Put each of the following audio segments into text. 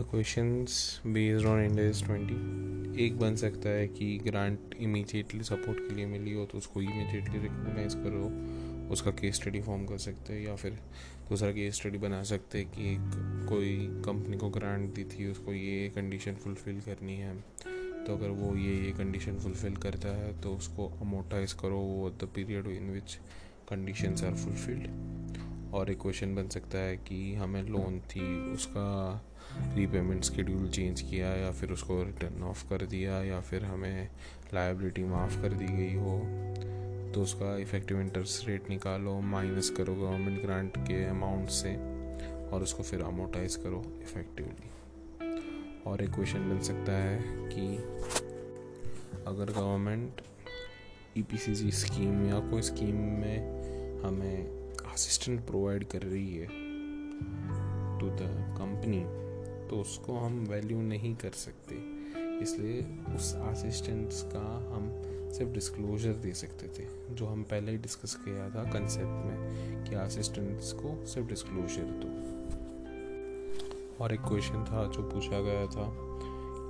Questions based on Ind AS twenty एक बन सकता है कि ग्रांट इमीडिएटली सपोर्ट के लिए मिली हो तो उसको इमीडिएटली रिकॉग्नाइज करो, उसका केस स्टडी फॉर्म कर सकते हैं या फिर दूसरा केस स्टडी बना सकते हैं कि कोई कंपनी को ग्रांट दी थी, उसको ये कंडीशन फुलफ़िल करनी है। तो अगर वो ये ये कंडीशन फुलफ़िल करता है तो उसको अमोटाइज करो वो the period in which conditions are fulfilled और एक क्वेश्चन बन सकता है कि हमें लोन थी, उसका रीपेमेंट स्केड्यूल चेंज किया या फिर उसको रिटर्न ऑफ़ कर दिया या फिर हमें लाइबिलिटी माफ़ कर दी गई हो तो उसका इफ़ेक्टिव इंटरेस्ट रेट निकालो माइनस करो गवर्नमेंट ग्रांट के अमाउंट से और उसको फिर अमोटाइज करो इफ़ेक्टिवली और एक क्वेश्चन बन सकता है कि अगर गवर्नमेंट ई स्कीम या कोई स्कीम में हमें असिस्टेंट प्रोवाइड कर रही है टू द कंपनी तो उसको हम वैल्यू नहीं कर सकते। इसलिए उस असिस्टेंट्स का हम सिर्फ़ डिस्क्लोजर दे सकते थे, जो हम पहले ही डिस्कस किया था कंसेप्ट में, कि असिस्टेंट्स को सिर्फ़ डिस्क्लोजर दो। और एक क्वेश्चन था जो पूछा गया था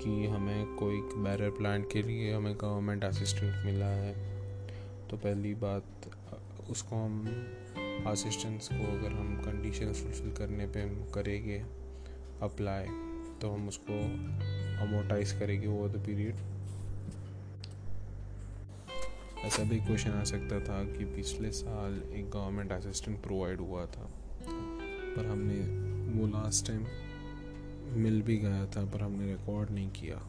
कि हमें कोई बैरर प्लांट के लिए हमें गवर्नमेंट असिस्टेंट मिला है तो पहली बात, उसको हम असिस्टेंट्स को अगर हम कंडीशन फुलफिल करने पे हम करेंगे अप्लाई तो हम उसको अमोटाइज करेंगे ओवर द पीरियड ऐसा भी क्वेश्चन आ सकता था कि पिछले साल एक गवर्नमेंट असिस्टेंट प्रोवाइड हुआ था, पर हमने वो लास्ट टाइम मिल भी गया था, पर हमने रिकॉर्ड नहीं किया।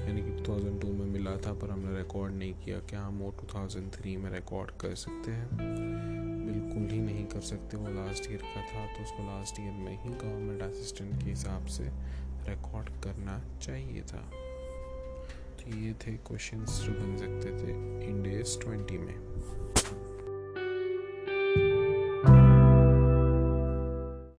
यानी कि 2002 में मिला था, पर हमने रिकॉर्ड नहीं किया। क्या हम वो 2003 में रिकॉर्ड कर सकते हैं? बिल्कुल ही नहीं कर सकते। वो लास्ट ईयर का था तो उसको लास्ट ईयर में ही गवर्नमेंट असिस्टेंट के हिसाब से रिकॉर्ड करना चाहिए था। तो ये थे क्वेश्चन जो बन सकते थे इंडेज ट्वेंटी में।